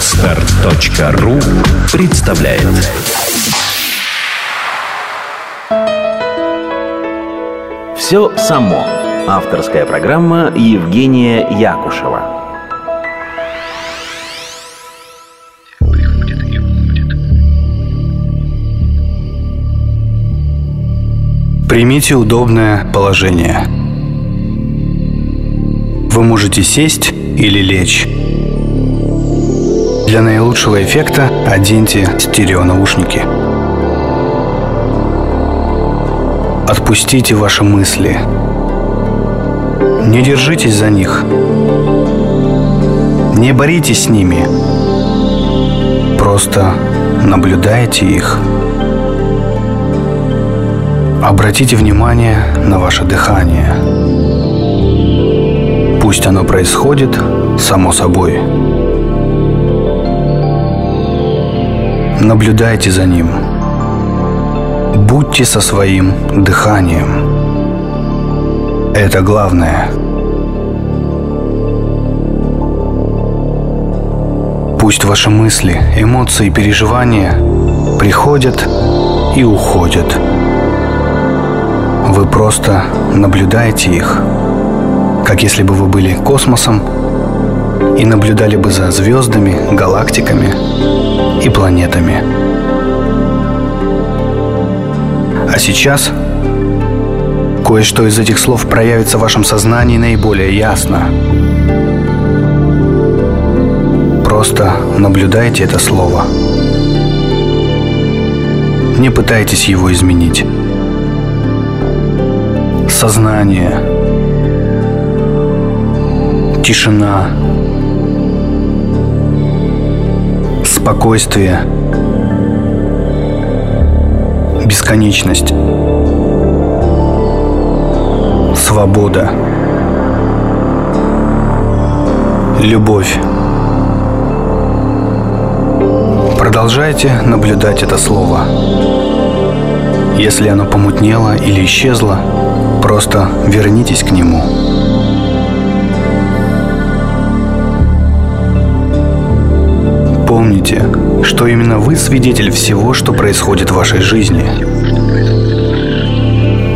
Отстар.ру представляет Все само. Авторская программа Евгения Якушева. Примите удобное положение. Вы можете сесть или лечь. Для наилучшего эффекта оденьте стереонаушники. Отпустите ваши мысли. Не держитесь за них. Не боритесь с ними. Просто наблюдайте их. Обратите внимание на ваше дыхание. Пусть оно происходит само собой. Наблюдайте за ним. Будьте со своим дыханием. Это главное. Пусть ваши мысли, эмоции и переживания приходят и уходят. Вы просто наблюдаете их, как если бы вы были космосом и наблюдали бы за звездами, галактиками планетами. А сейчас кое-что из этих слов проявится в вашем сознании наиболее ясно. Просто наблюдайте это слово. Не пытайтесь его изменить сознание, тишина, спокойствие, бесконечность, свобода, любовь. Продолжайте наблюдать это слово. Если оно помутнело или исчезло, Просто вернитесь к нему. Помните, что именно вы свидетель всего, что происходит в вашей жизни.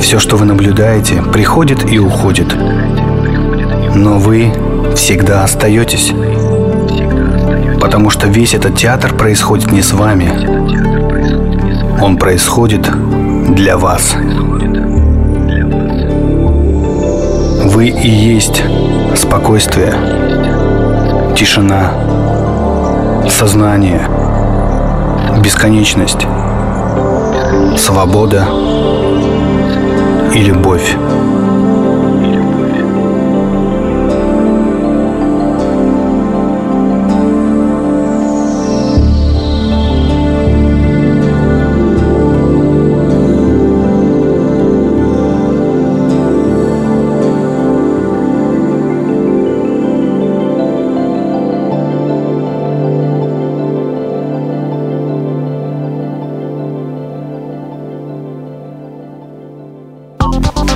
Все, что вы наблюдаете, приходит и уходит. Но вы всегда остаетесь. Потому что весь этот театр происходит не с вами. Он происходит для вас. Вы и есть спокойствие, тишина, сознание, бесконечность, свобода и любовь.